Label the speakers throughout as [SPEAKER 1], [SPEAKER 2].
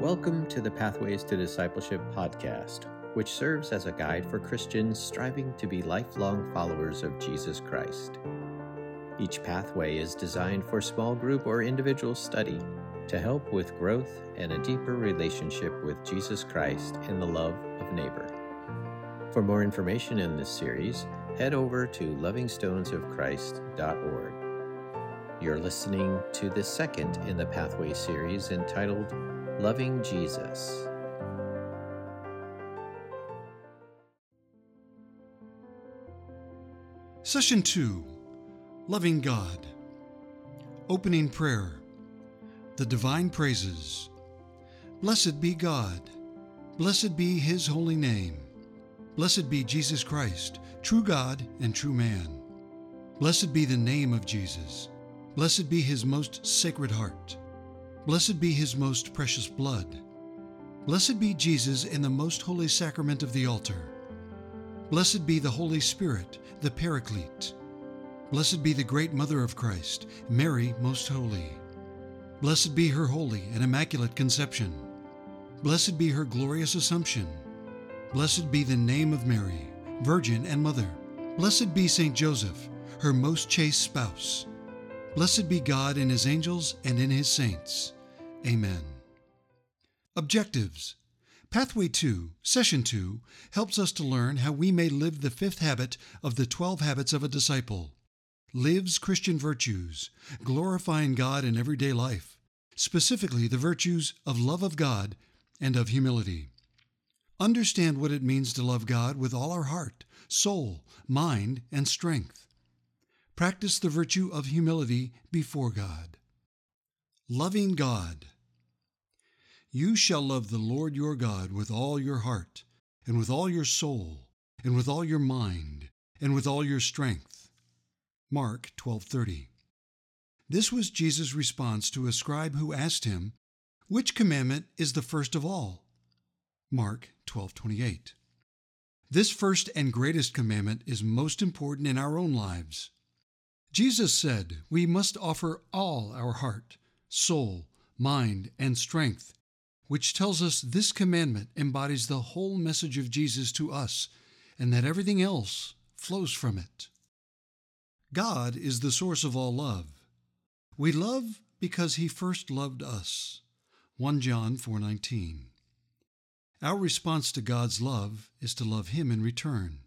[SPEAKER 1] Welcome to the Pathways to Discipleship podcast, which serves as a guide for Christians striving to be lifelong followers of Jesus Christ. Each pathway is designed for small group or individual study to help with growth and a deeper relationship with Jesus Christ and the love of neighbor. For more information in this series, head over to lovingstonesofchrist.org. You're listening to the second in the Pathway series entitled Loving Jesus.
[SPEAKER 2] Session 2 Loving God. Opening Prayer. The Divine Praises. Blessed be God. Blessed be His holy name. Blessed be Jesus Christ, true God and true man. Blessed be the name of Jesus. Blessed be His most sacred heart. Blessed be his most precious blood. Blessed be Jesus in the most holy sacrament of the altar. Blessed be the Holy Spirit, the Paraclete. Blessed be the great Mother of Christ, Mary Most Holy. Blessed be her holy and immaculate conception. Blessed be her glorious assumption. Blessed be the name of Mary, Virgin and Mother. Blessed be Saint Joseph, her most chaste spouse. Blessed be God in his angels and in his saints. Amen. Objectives Pathway 2, Session 2, helps us to learn how we may live the fifth habit of the 12 habits of a disciple. Lives Christian virtues, glorifying God in everyday life, specifically the virtues of love of God and of humility. Understand what it means to love God with all our heart, soul, mind, and strength. Practice the virtue of humility before God. Loving God. You shall love the Lord your God with all your heart, and with all your soul, and with all your mind, and with all your strength. Mark 12:30. This was Jesus' response to a scribe who asked him, "Which commandment is the first of all?" Mark 12:28. This first and greatest commandment is most important in our own lives. Jesus said we must offer all our heart, soul, mind, and strength which tells us this commandment embodies the whole message of Jesus to us and that everything else flows from it. God is the source of all love. We love because he first loved us. 1 John 4:19. Our response to God's love is to love him in return.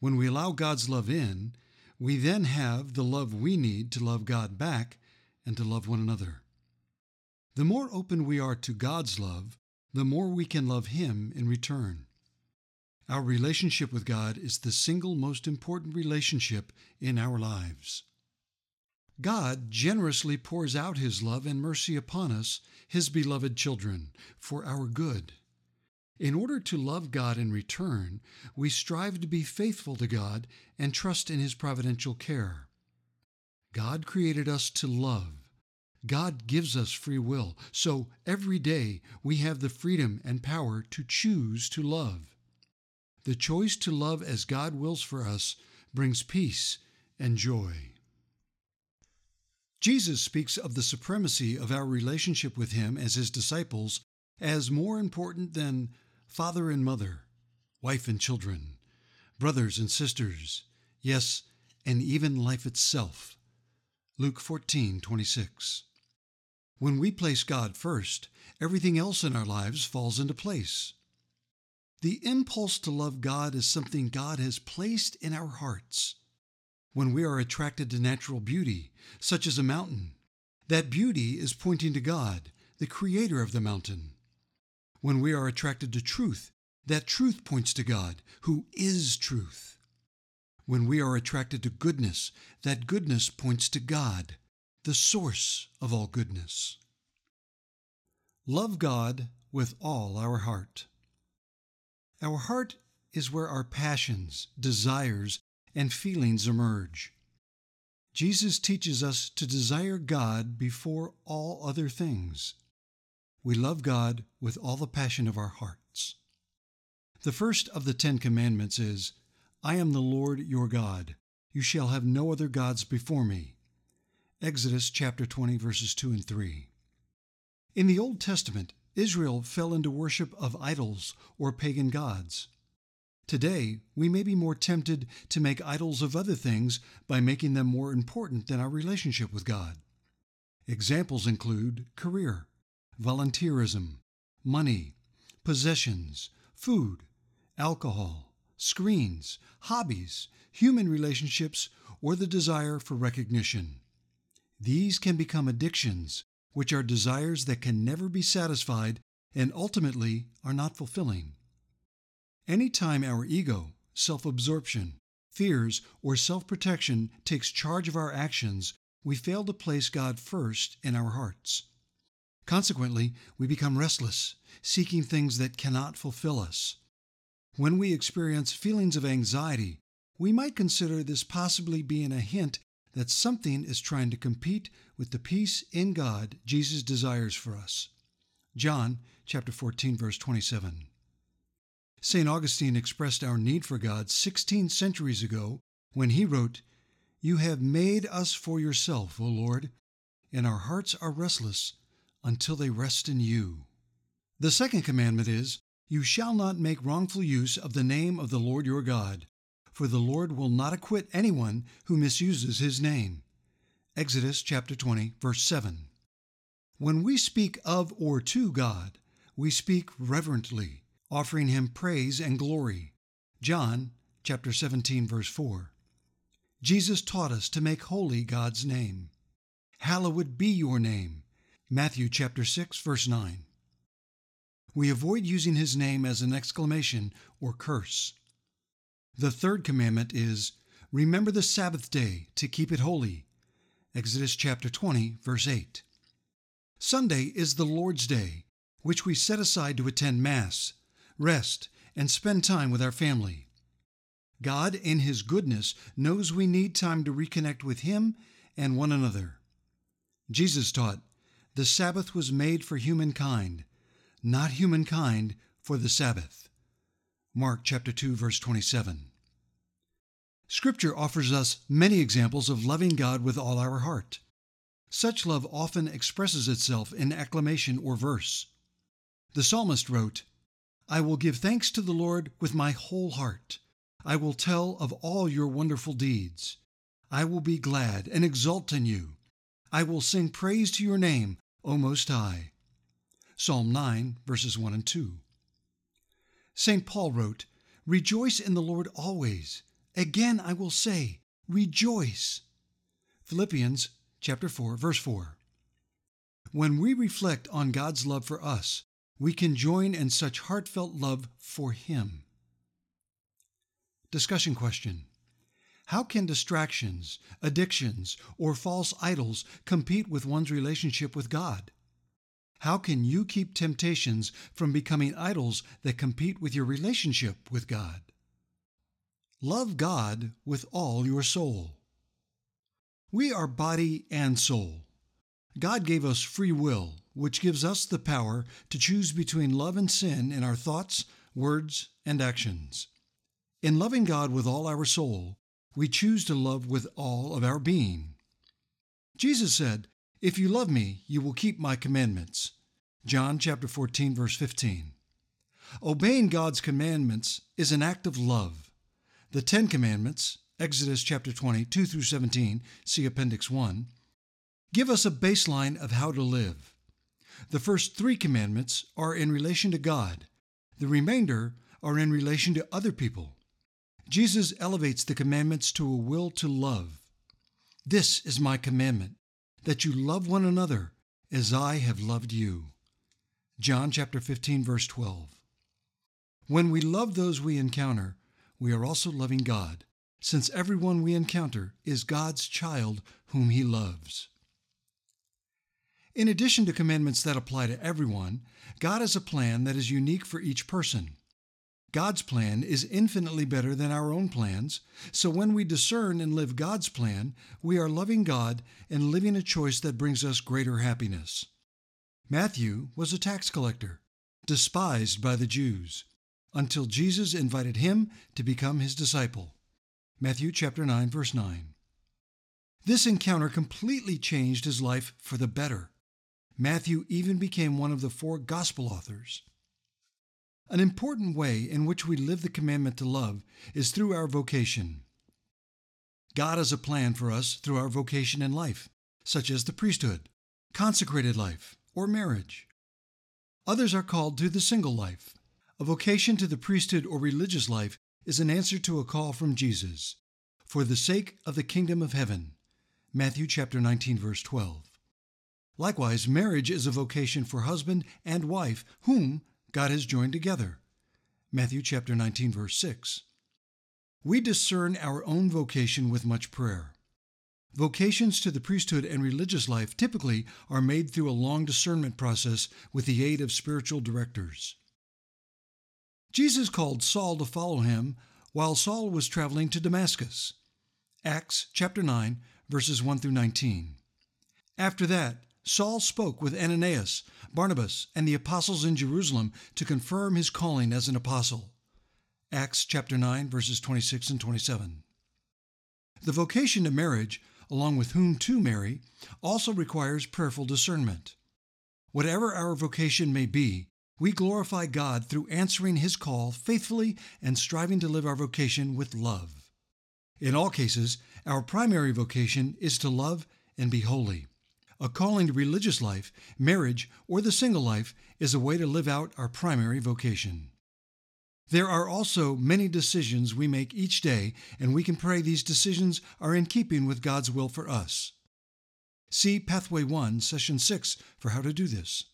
[SPEAKER 2] When we allow God's love in, we then have the love we need to love God back and to love one another. The more open we are to God's love, the more we can love Him in return. Our relationship with God is the single most important relationship in our lives. God generously pours out His love and mercy upon us, His beloved children, for our good. In order to love God in return, we strive to be faithful to God and trust in His providential care. God created us to love. God gives us free will, so every day we have the freedom and power to choose to love. The choice to love as God wills for us brings peace and joy. Jesus speaks of the supremacy of our relationship with Him as His disciples as more important than father and mother, wife and children, brothers and sisters, yes, and even life itself. Luke 14, 26. When we place God first, everything else in our lives falls into place. The impulse to love God is something God has placed in our hearts. When we are attracted to natural beauty, such as a mountain, that beauty is pointing to God, the creator of the mountain. When we are attracted to truth, that truth points to God, who is truth. When we are attracted to goodness, that goodness points to God, the source of all goodness. Love God with all our heart. Our heart is where our passions, desires, and feelings emerge. Jesus teaches us to desire God before all other things. We love God with all the passion of our hearts. The first of the Ten Commandments is, I am the Lord your God. You shall have no other gods before me. Exodus chapter 20, verses 2 and 3. In the Old Testament, Israel fell into worship of idols or pagan gods. Today, we may be more tempted to make idols of other things by making them more important than our relationship with God. Examples include career, volunteerism, money, possessions, food, alcohol, screens, hobbies, human relationships, or the desire for recognition. These can become addictions, which are desires that can never be satisfied and ultimately are not fulfilling. Any time our ego, self absorption, fears, or self protection takes charge of our actions, we fail to place God first in our hearts. Consequently, we become restless, seeking things that cannot fulfill us. When we experience feelings of anxiety, we might consider this possibly being a hint that something is trying to compete with the peace in God Jesus desires for us. John chapter 14 verse 27. St. Augustine expressed our need for God 16 centuries ago when he wrote, You have made us for yourself, O Lord, and our hearts are restless until they rest in you. The second commandment is, You shall not make wrongful use of the name of the Lord your God, for the Lord will not acquit anyone who misuses his name. Exodus chapter 20, verse 7. When we speak of or to God, we speak reverently, offering him praise and glory. John chapter 17, verse 4. Jesus taught us to make holy God's name. Hallowed be your name. Matthew chapter 6, verse 9. We avoid using his name as an exclamation or curse. The third commandment is remember the Sabbath day to keep it holy. Exodus chapter 20, verse 8. Sunday is the Lord's day, which we set aside to attend Mass, rest, and spend time with our family. God, in His goodness, knows we need time to reconnect with Him and one another. Jesus taught, The Sabbath was made for humankind, not humankind for the Sabbath. Mark chapter 2 verse 27. Scripture offers us many examples of loving God with all our heart. Such love often expresses itself in acclamation or verse. The psalmist wrote, I will give thanks to the Lord with my whole heart. I will tell of all your wonderful deeds. I will be glad and exult in you. I will sing praise to your name, O Most High. Psalm 9, verses 1 and 2. St. Paul wrote, Rejoice in the Lord always. Again I will say, Rejoice. Philippians chapter 4, verse 4. When we reflect on God's love for us, we can join in such heartfelt love for Him. Discussion question How can distractions, addictions, or false idols compete with one's relationship with God? How can you keep temptations from becoming idols that compete with your relationship with God? Love God with all your soul. We are body and soul. God gave us free will, which gives us the power to choose between love and sin in our thoughts, words, and actions. In loving God with all our soul, we choose to love with all of our being. Jesus said, if you love me, you will keep my commandments. John chapter 14 verse 15. Obeying God's commandments is an act of love. The 10 commandments, Exodus chapter 20, 2 through 17, see appendix 1, give us a baseline of how to live. The first 3 commandments are in relation to God. The remainder are in relation to other people. Jesus elevates the commandments to a will to love. This is my commandment that you love one another as I have loved you. John chapter 15 verse 12. When we love those we encounter, we are also loving God, since everyone we encounter is God's child whom he loves. In addition to commandments that apply to everyone, God has a plan that is unique for each person. God's plan is infinitely better than our own plans, so when we discern and live God's plan, we are loving God and living a choice that brings us greater happiness. Matthew was a tax collector, despised by the Jews, until Jesus invited him to become his disciple. Matthew chapter 9 verse 9. This encounter completely changed his life for the better. Matthew even became one of the four gospel authors. An important way in which we live the commandment to love is through our vocation. God has a plan for us through our vocation in life, such as the priesthood, consecrated life, or marriage. Others are called to the single life. A vocation to the priesthood or religious life is an answer to a call from Jesus, for the sake of the kingdom of heaven. Matthew chapter 19 verse 12. Likewise, marriage is a vocation for husband and wife whom God has joined together. Matthew chapter 19 verse 6. We discern our own vocation with much prayer. Vocations to the priesthood and religious life typically are made through a long discernment process with the aid of spiritual directors. Jesus called Saul to follow him while Saul was traveling to Damascus. Acts chapter 9 verses 1 through 19. After that, Saul spoke with Ananias, Barnabas, and the apostles in Jerusalem to confirm his calling as an apostle. Acts chapter 9 verses 26 and 27. The vocation to marriage, along with whom to marry, also requires prayerful discernment. Whatever our vocation may be, we glorify God through answering his call faithfully and striving to live our vocation with love. In all cases, our primary vocation is to love and be holy. A calling to religious life, marriage, or the single life is a way to live out our primary vocation. There are also many decisions we make each day, and we can pray these decisions are in keeping with God's will for us. See Pathway 1, Session 6 for how to do this.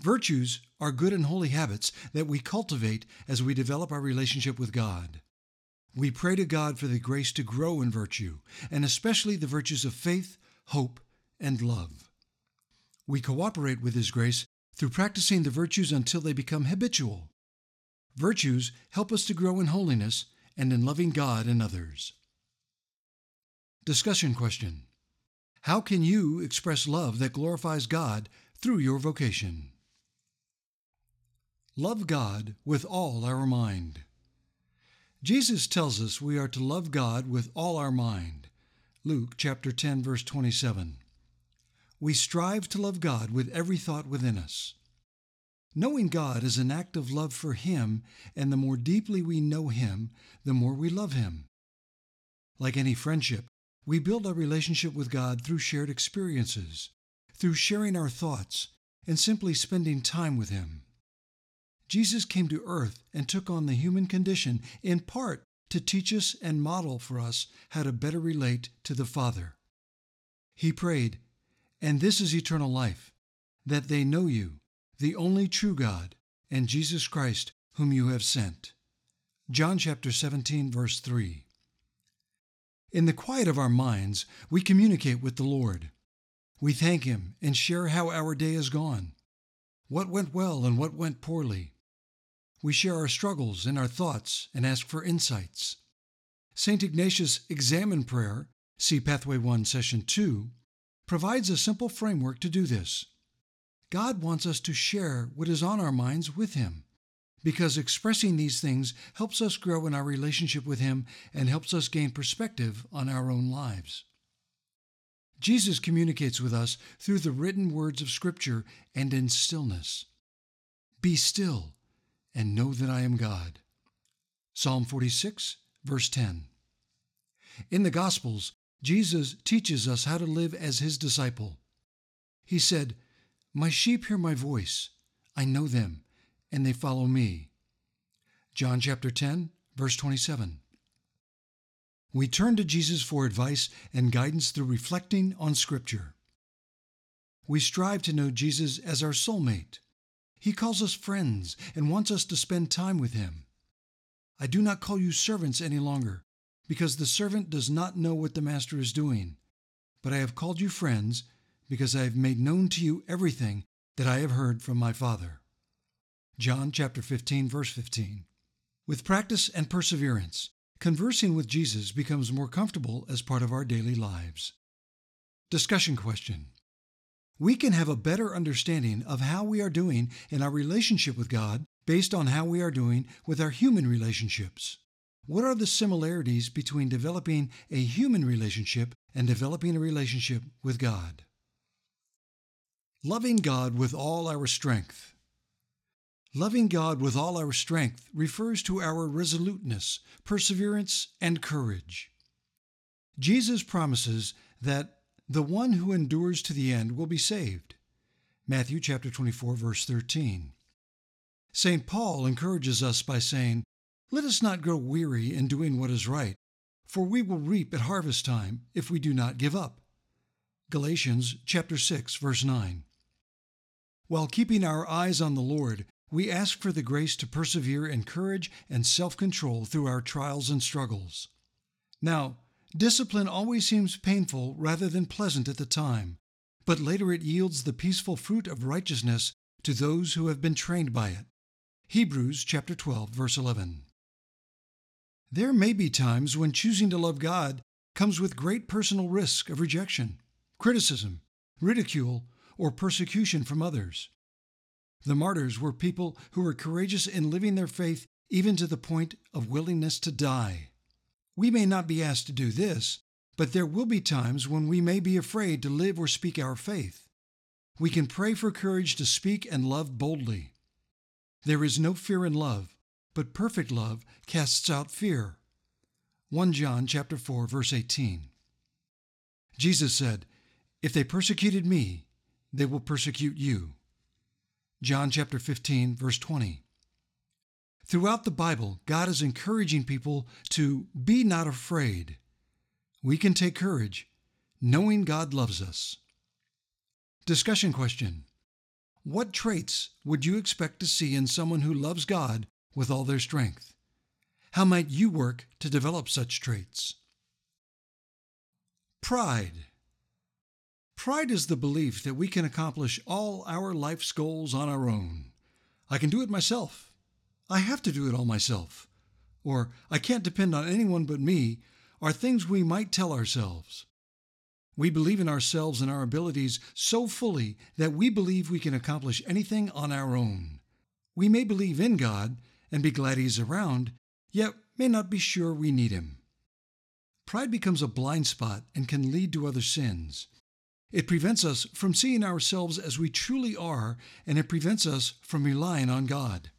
[SPEAKER 2] Virtues are good and holy habits that we cultivate as we develop our relationship with God. We pray to God for the grace to grow in virtue, and especially the virtues of faith, hope, and love. We cooperate with His grace through practicing the virtues until they become habitual. Virtues help us to grow in holiness and in loving God and others. Discussion question How can you express love that glorifies God through your vocation? Love God with all our mind. Jesus tells us we are to love God with all our mind. Luke chapter 10 verse 27 we strive to love God with every thought within us. Knowing God is an act of love for Him, and the more deeply we know Him, the more we love Him. Like any friendship, we build our relationship with God through shared experiences, through sharing our thoughts, and simply spending time with Him. Jesus came to earth and took on the human condition in part to teach us and model for us how to better relate to the Father. He prayed, and this is eternal life, that they know you, the only true God, and Jesus Christ, whom you have sent. John chapter 17, verse 3. In the quiet of our minds, we communicate with the Lord. We thank Him and share how our day has gone, what went well and what went poorly. We share our struggles and our thoughts and ask for insights. St. Ignatius' Examen Prayer, see Pathway 1, Session 2, provides a simple framework to do this. God wants us to share what is on our minds with Him, because expressing these things helps us grow in our relationship with Him and helps us gain perspective on our own lives. Jesus communicates with us through the written words of Scripture and in stillness. Be still and know that I am God. Psalm 46, verse 10. In the Gospels, Jesus teaches us how to live as his disciple. He said, My sheep hear my voice. I know them, and they follow me. John chapter 10, verse 27. We turn to Jesus for advice and guidance through reflecting on Scripture. We strive to know Jesus as our soulmate. He calls us friends and wants us to spend time with him. I do not call you servants any longer, because the servant does not know what the master is doing. But I have called you friends, because I have made known to you everything that I have heard from my Father. John chapter 15 verse 15. With practice and perseverance, conversing with Jesus becomes more comfortable as part of our daily lives. Discussion question. We can have a better understanding of how we are doing in our relationship with God based on how we are doing with our human relationships. What are the similarities between developing a human relationship and developing a relationship with God? Loving God with all our strength. Loving God with all our strength refers to our resoluteness, perseverance, and courage. Jesus promises that the one who endures to the end will be saved. Matthew chapter 24 verse 13. St. Paul encourages us by saying, "Let us not grow weary in doing what is right, for we will reap at harvest time if we do not give up." Galatians chapter 6 verse 9. While keeping our eyes on the Lord, we ask for the grace to persevere in courage and self control through our trials and struggles. Now, discipline always seems painful rather than pleasant at the time, but later it yields the peaceful fruit of righteousness to those who have been trained by it. Hebrews chapter 12 verse 11. There may be times when choosing to love God comes with great personal risk of rejection, criticism, ridicule, or persecution from others. The martyrs were people who were courageous in living their faith even to the point of willingness to die. We may not be asked to do this, but there will be times when we may be afraid to live or speak our faith. We can pray for courage to speak and love boldly. There is no fear in love, but perfect love casts out fear. 1 John chapter 4 verse 18. Jesus said, "If they persecuted me, they will persecute you. John chapter 15, verse 20. Throughout the Bible, God is encouraging people to be not afraid. We can take courage, knowing God loves us. Discussion question What traits would you expect to see in someone who loves God with all their strength? How might you work to develop such traits? Pride. Pride is the belief that we can accomplish all our life's goals on our own. I can do it myself. I have to do it all myself. Or I can't depend on anyone but me are things we might tell ourselves. We believe in ourselves and our abilities so fully that we believe we can accomplish anything on our own. We may believe in God and be glad He's around, yet may not be sure we need Him. Pride becomes a blind spot and can lead to other sins. It prevents us from seeing ourselves as we truly are, and it prevents us from relying on God.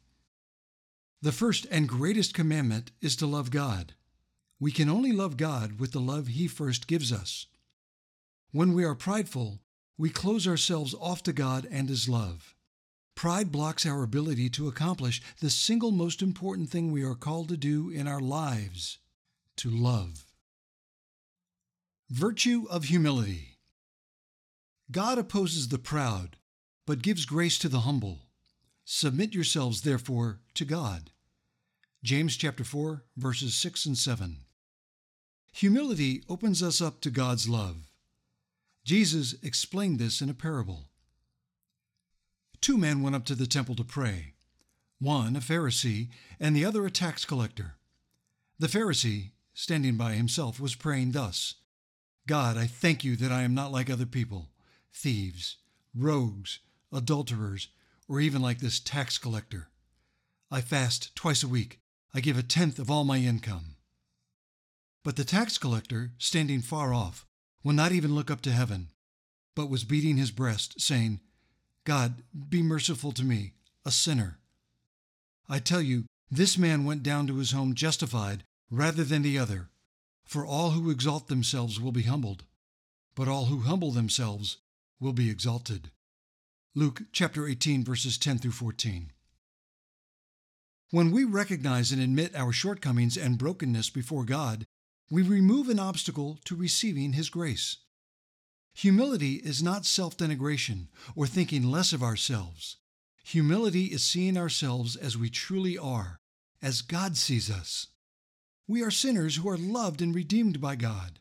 [SPEAKER 2] The first and greatest commandment is to love God. We can only love God with the love He first gives us. When we are prideful, we close ourselves off to God and His love. Pride blocks our ability to accomplish the single most important thing we are called to do in our lives to love. Virtue of humility. God opposes the proud, but gives grace to the humble. Submit yourselves, therefore, to God. James chapter 4, verses 6 and 7. Humility opens us up to God's love. Jesus explained this in a parable. Two men went up to the temple to pray, one a Pharisee and the other a tax collector. The Pharisee, standing by himself, was praying thus God, I thank you that I am not like other people thieves, rogues, adulterers, or even like this tax collector. I fast twice a week. I give a tenth of all my income. But the tax collector, standing far off, will not even look up to heaven, but was beating his breast, saying, God, be merciful to me, a sinner. I tell you, this man went down to his home justified rather than the other. For all who exalt themselves will be humbled, but all who humble themselves will be exalted. Luke chapter 18, verses 10 through 14. When we recognize and admit our shortcomings and brokenness before God, we remove an obstacle to receiving His grace. Humility is not self denigration or thinking less of ourselves. Humility is seeing ourselves as we truly are, as God sees us. We are sinners who are loved and redeemed by God.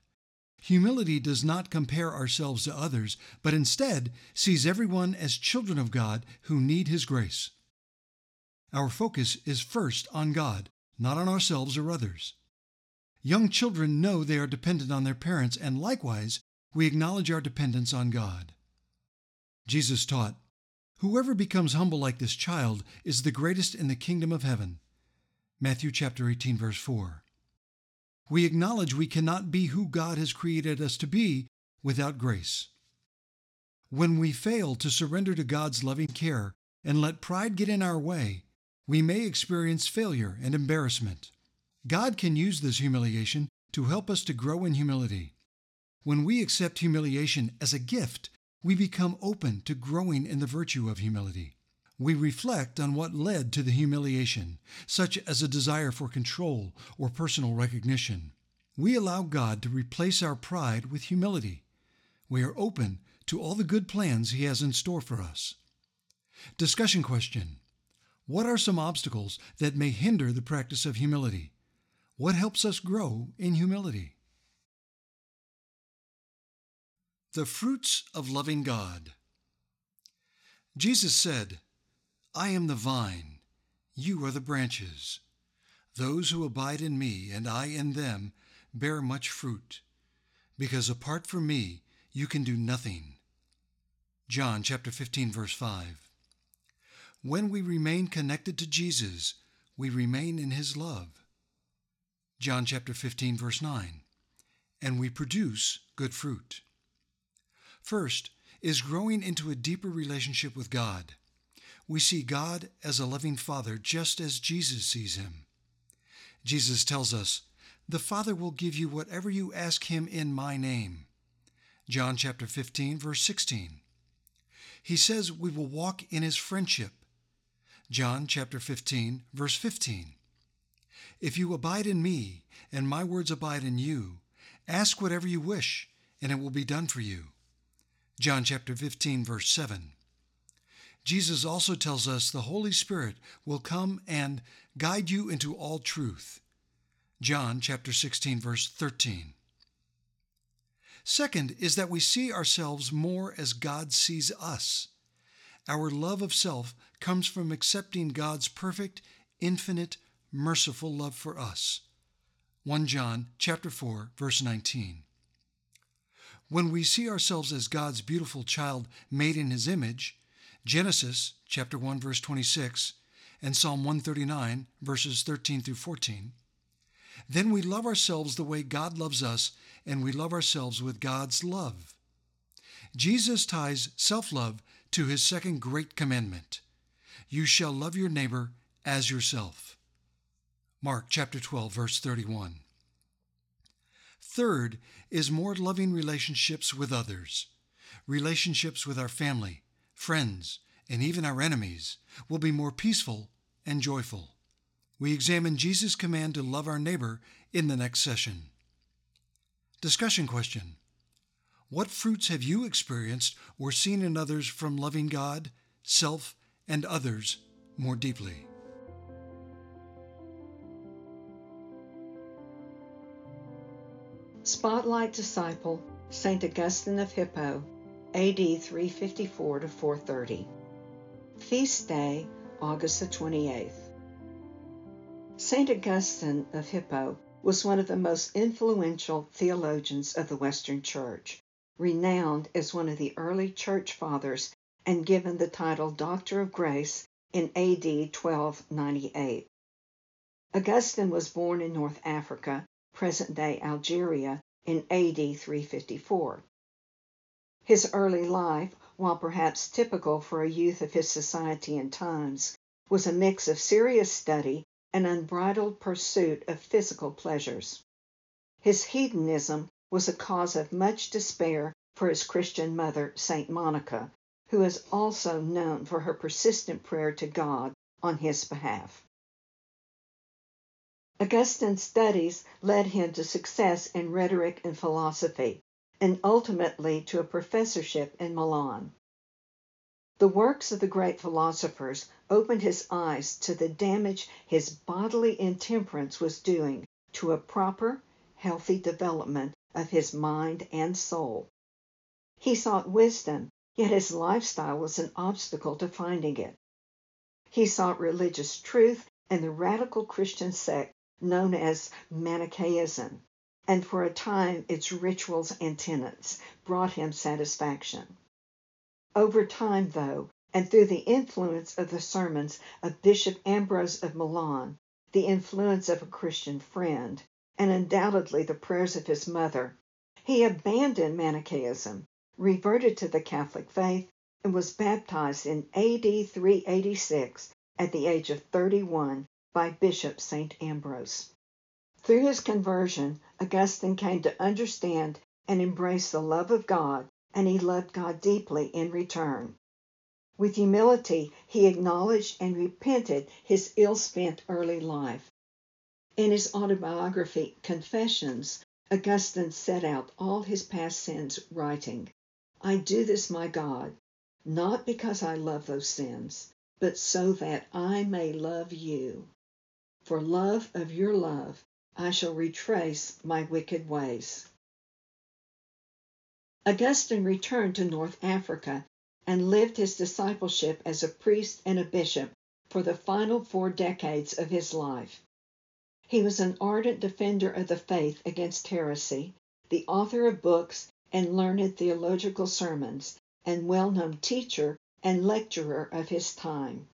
[SPEAKER 2] Humility does not compare ourselves to others, but instead sees everyone as children of God who need His grace. Our focus is first on God, not on ourselves or others. Young children know they are dependent on their parents, and likewise, we acknowledge our dependence on God. Jesus taught, Whoever becomes humble like this child is the greatest in the kingdom of heaven. Matthew chapter 18 verse 4 we acknowledge we cannot be who God has created us to be without grace. When we fail to surrender to God's loving care and let pride get in our way, we may experience failure and embarrassment. God can use this humiliation to help us to grow in humility. When we accept humiliation as a gift, we become open to growing in the virtue of humility. We reflect on what led to the humiliation, such as a desire for control or personal recognition. We allow God to replace our pride with humility. We are open to all the good plans He has in store for us. Discussion question What are some obstacles that may hinder the practice of humility? What helps us grow in humility? The fruits of loving God. Jesus said, I am the vine, you are the branches. Those who abide in me and I in them bear much fruit, because apart from me you can do nothing. John chapter 15 verse 5. When we remain connected to Jesus, we remain in his love. John chapter 15 verse 9. And we produce good fruit. First is growing into a deeper relationship with God. We see God as a loving Father just as Jesus sees him. Jesus tells us, The Father will give you whatever you ask him in my name. John chapter 15 verse 16. He says we will walk in his friendship. John chapter 15 verse 15. If you abide in me and my words abide in you, ask whatever you wish and it will be done for you. John chapter 15, verse 7. Jesus also tells us the Holy Spirit will come and guide you into all truth. John chapter 16, verse 13. Second is that we see ourselves more as God sees us. Our love of self comes from accepting God's perfect, infinite, merciful love for us. 1 John chapter 4 verse 19. When we see ourselves as God's beautiful child made in his image, Genesis chapter 1 verse 26 and Psalm 139 verses 13 through 14, then we love ourselves the way God loves us and we love ourselves with God's love. Jesus ties self-love to his second great commandment. You shall love your neighbor as yourself. Mark chapter 12 verse 31. Third is more loving relationships with others. Relationships with our family, friends, and even our enemies will be more peaceful and joyful. We examine Jesus' command to love our neighbor in the next session. Discussion question What fruits have you experienced or seen in others from loving God, self, and others more deeply?
[SPEAKER 3] Spotlight Disciple, St. Augustine of Hippo, AD 354 to 430. Feast Day, August the 28th. St. Augustine of Hippo was one of the most influential theologians of the Western Church, renowned as one of the early Church Fathers and given the title Doctor of Grace in AD 1298. Augustine was born in North Africa present day Algeria, in AD 354. His early life, while perhaps typical for a youth of his society and times, was a mix of serious study and unbridled pursuit of physical pleasures. His hedonism was a cause of much despair for his Christian mother, Saint Monica, who is also known for her persistent prayer to God on his behalf. Augustine's studies led him to success in rhetoric and philosophy, and ultimately to a professorship in Milan. The works of the great philosophers opened his eyes to the damage his bodily intemperance was doing to a proper, healthy development of his mind and soul. He sought wisdom, yet his lifestyle was an obstacle to finding it. He sought religious truth and the radical Christian sect known as Manichaeism, and for a time its rituals and tenets brought him satisfaction. Over time, though, and through the influence of the sermons of Bishop Ambrose of Milan, the influence of a Christian friend, and undoubtedly the prayers of his mother, he abandoned Manichaeism, reverted to the Catholic faith, and was baptized in AD 386 at the age of 31 by Bishop St. Ambrose. Through his conversion, Augustine came to understand and embrace the love of God, and he loved God deeply in return. With humility, he acknowledged and repented his ill spent early life. In his autobiography, Confessions, Augustine set out all his past sins, writing, I do this, my God, not because I love those sins, but so that I may love you. For love of your love, I shall retrace my wicked ways. Augustine returned to North Africa and lived his discipleship as a priest and a bishop for the final four decades of his life. He was an ardent defender of the faith against heresy, the author of books and learned theological sermons, and well known teacher and lecturer of his time.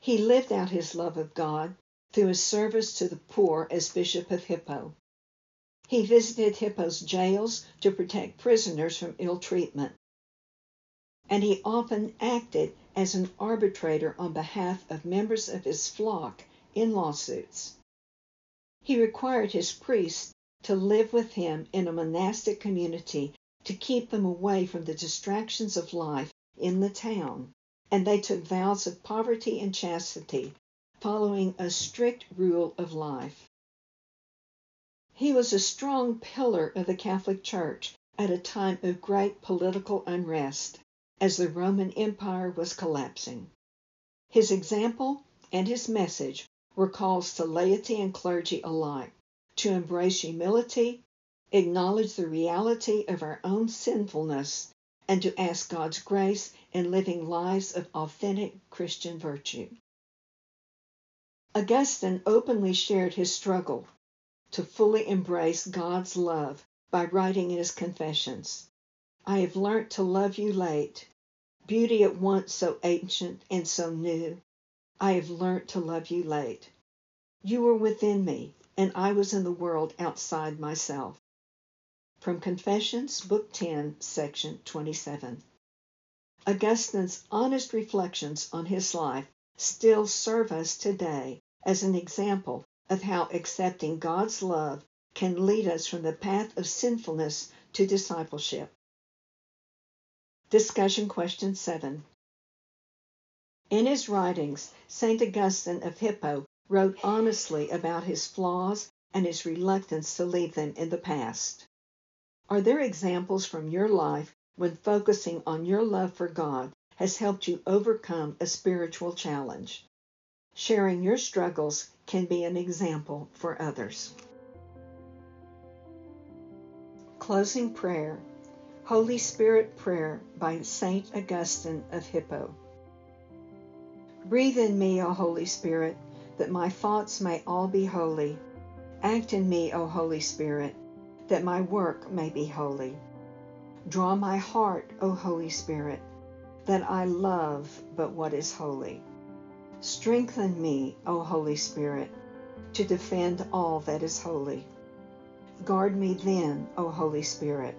[SPEAKER 3] He lived out his love of God through his service to the poor as Bishop of Hippo. He visited Hippo's jails to protect prisoners from ill treatment and he often acted as an arbitrator on behalf of members of his flock in lawsuits. He required his priests to live with him in a monastic community to keep them away from the distractions of life in the town, and they took vows of poverty and chastity, following a strict rule of life. He was a strong pillar of the Catholic Church at a time of great political unrest as the Roman Empire was collapsing. His example and his message were calls to laity and clergy alike to embrace humility, acknowledge the reality of our own sinfulness, and to ask God's grace in living lives of authentic Christian virtue. Augustine openly shared his struggle to fully embrace God's love by writing in his Confessions I have learnt to love you late, beauty at once so ancient and so new. I have learnt to love you late. You were within me, and I was in the world outside myself. From Confessions, Book 10, Section 27. Augustine's honest reflections on his life still serve us today as an example of how accepting God's love can lead us from the path of sinfulness to discipleship. Discussion question 7. In his writings, St. Augustine of Hippo wrote honestly about his flaws and his reluctance to leave them in the past. Are there examples from your life when focusing on your love for God has helped you overcome a spiritual challenge? Sharing your struggles can be an example for others. Closing prayer Holy Spirit Prayer by St. Augustine of Hippo. Breathe in me, O Holy Spirit, that my thoughts may all be holy. Act in me, O Holy Spirit, that my work may be holy. Draw my heart, O Holy Spirit, that I love but what is holy. Strengthen me, O Holy Spirit, to defend all that is holy. Guard me then, O Holy Spirit,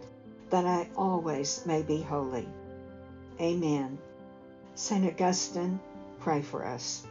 [SPEAKER 3] that I always may be holy. Amen. St. Augustine, pray for us.